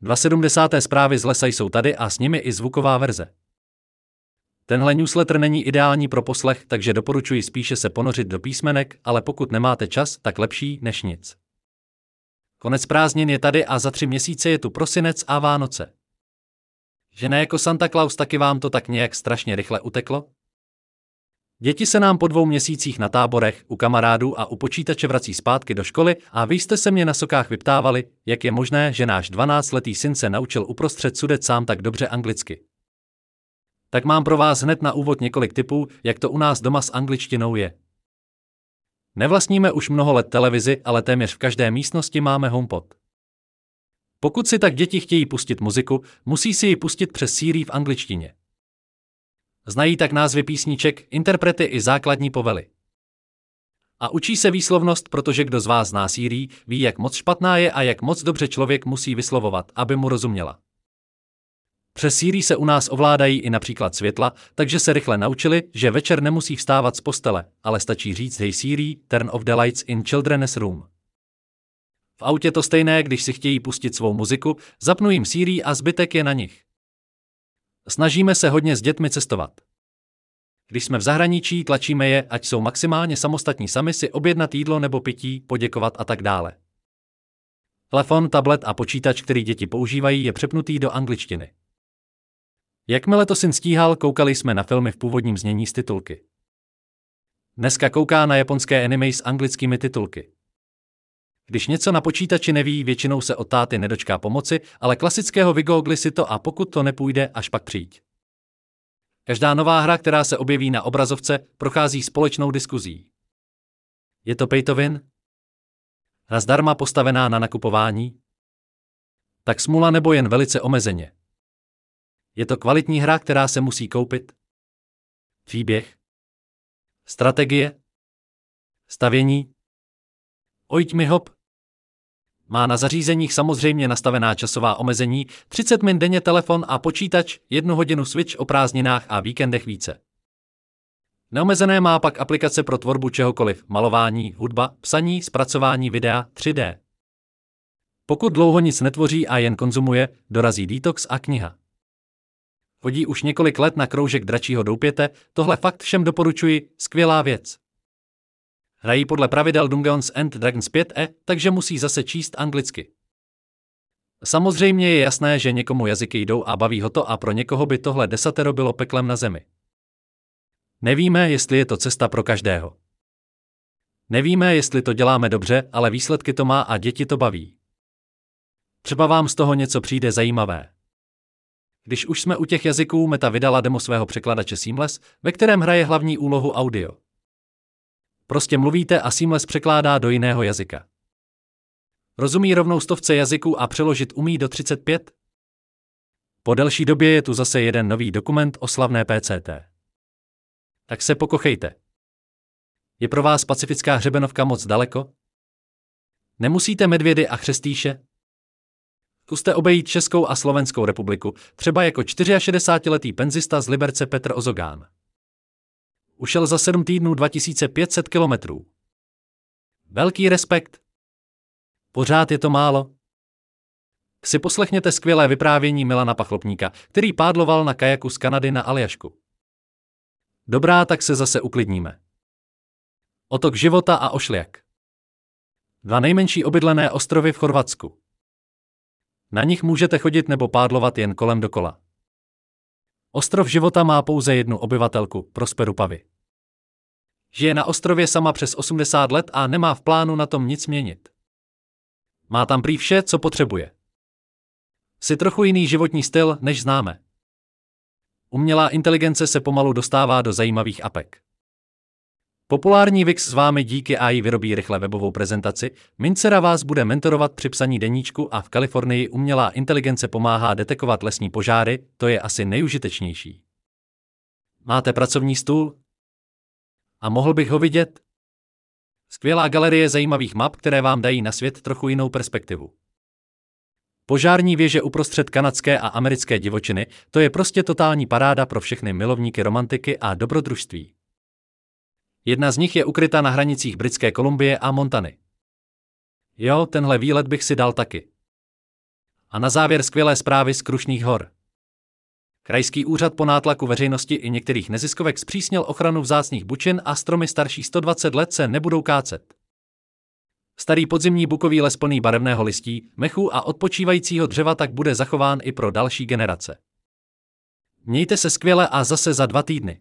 270. zprávy z lesa jsou tady a s nimi i zvuková verze. Tenhle newsletter není ideální pro poslech, takže doporučuji spíše se ponořit do písmenek, ale pokud nemáte čas, tak lepší než nic. Konec prázdnin je tady a za tři měsíce je tu prosinec a Vánoce. Že ne jako Santa Claus taky vám to tak nějak strašně rychle uteklo? Děti se nám po dvou měsících na táborech, u kamarádů a u počítače vrací zpátky do školy a vy jste se mě na sokách vyptávali, jak je možné, že náš 12-letý syn se naučil uprostřed sudet sám tak dobře anglicky. Tak mám pro vás hned na úvod několik tipů, jak to u nás doma s angličtinou je. Nevlastníme už mnoho let televizi, ale téměř v každé místnosti máme HomePod. Pokud si tak děti chtějí pustit muziku, musí si ji pustit přes Siri v angličtině. Znají tak názvy písniček, interprety i základní povely. A učí se výslovnost, protože kdo z vás zná Siri, ví, jak moc špatná je a jak moc dobře člověk musí vyslovovat, aby mu rozuměla. Přes Siri se u nás ovládají i například světla, takže se rychle naučili, že večer nemusí vstávat z postele, ale stačí říct Hey Siri, turn off the lights in children's room. V autě to stejné, když si chtějí pustit svou muziku, zapnu jim Siri a zbytek je na nich. Snažíme se hodně s dětmi cestovat. Když jsme v zahraničí, tlačíme je, ať jsou maximálně samostatní sami si objednat jídlo nebo pití, poděkovat a tak dále. Telefon, tablet a počítač, který děti používají, je přepnutý do angličtiny. Jakmile to syn stíhal, koukali jsme na filmy v původním znění z titulky. Dneska kouká na japonské anime s anglickými titulky. Když něco na počítači neví, většinou se od táty nedočká pomoci, ale klasického vygoogli si to a pokud to nepůjde, až pak přijď. Každá nová hra, která se objeví na obrazovce, prochází společnou diskuzí. Je to pay to win? Hra zdarma postavená na nakupování? Tak smula nebo jen velice omezeně. Je to kvalitní hra, která se musí koupit? Příběh? Strategie? Stavění? Ojď mi hop. Má na zařízeních samozřejmě nastavená časová omezení, 30 min denně telefon a počítač, jednu hodinu switch o prázdninách a víkendech více. Neomezené má pak aplikace pro tvorbu čehokoliv, malování, hudba, psaní, zpracování videa, 3D. Pokud dlouho nic netvoří a jen konzumuje, dorazí detox a kniha. Chodí už několik let na kroužek dračího doupěte, tohle fakt všem doporučuji, skvělá věc. Hrají podle pravidel Dungeons and Dragons 5e, takže musí zase číst anglicky. Samozřejmě je jasné, že někomu jazyky jdou a baví ho to a pro někoho by tohle desatero bylo peklem na zemi. Nevíme, jestli je to cesta pro každého. Nevíme, jestli to děláme dobře, ale výsledky to má a děti to baví. Třeba vám z toho něco přijde zajímavé. Když už jsme u těch jazyků, Meta vydala demo svého překladače Seamless, ve kterém hraje hlavní úlohu audio. Prostě mluvíte a Seamless překládá do jiného jazyka. Rozumí rovnou stovce jazyků a přeložit umí do 35? Po delší době je tu zase jeden nový dokument o slavné PCT. Tak se pokochejte. Je pro vás pacifická hřebenovka moc daleko? Nemusíte medvědy a chřestýše? Zkuste obejít Českou a Slovenskou republiku, třeba jako 64-letý penzista z Liberce Petr Ozogán. Ušel za 7 týdnů 2500 kilometrů. Velký respekt. Pořád je to málo. Si poslechněte skvělé vyprávění Milana Pachlopníka, který pádloval na kajaku z Kanady na Aljašku. Dobrá, tak se zase uklidníme. Otok života a ošliak. Dva nejmenší obydlené ostrovy v Chorvatsku. Na nich můžete chodit nebo pádlovat jen kolem dokola. Ostrov života má pouze jednu obyvatelku, Prosperu Pavy. Žije na ostrově sama přes 80 let a nemá v plánu na tom nic měnit. Má tam prý vše, co potřebuje. Si trochu jiný životní styl, než známe. Umělá inteligence se pomalu dostává do zajímavých apek. Populární Wix s vámi díky AI vyrobí rychle webovou prezentaci, Mincera vás bude mentorovat při psaní deníčku a v Kalifornii umělá inteligence pomáhá detekovat lesní požáry, to je asi nejužitečnější. Máte pracovní stůl? A mohl bych ho vidět? Skvělá galerie zajímavých map, které vám dají na svět trochu jinou perspektivu. Požární věže uprostřed kanadské a americké divočiny, to je prostě totální paráda pro všechny milovníky romantiky a dobrodružství. Jedna z nich je ukryta na hranicích Britské Kolumbie a Montany. Jo, tenhle výlet bych si dal taky. A na závěr skvělé zprávy z Krušných hor. Krajský úřad po nátlaku veřejnosti i některých neziskovek zpřísnil ochranu vzácných bučin a stromy starší 120 let se nebudou kácet. Starý podzimní bukový les plný barevného listí, mechu a odpočívajícího dřeva tak bude zachován i pro další generace. Mějte se skvěle a zase za dva týdny.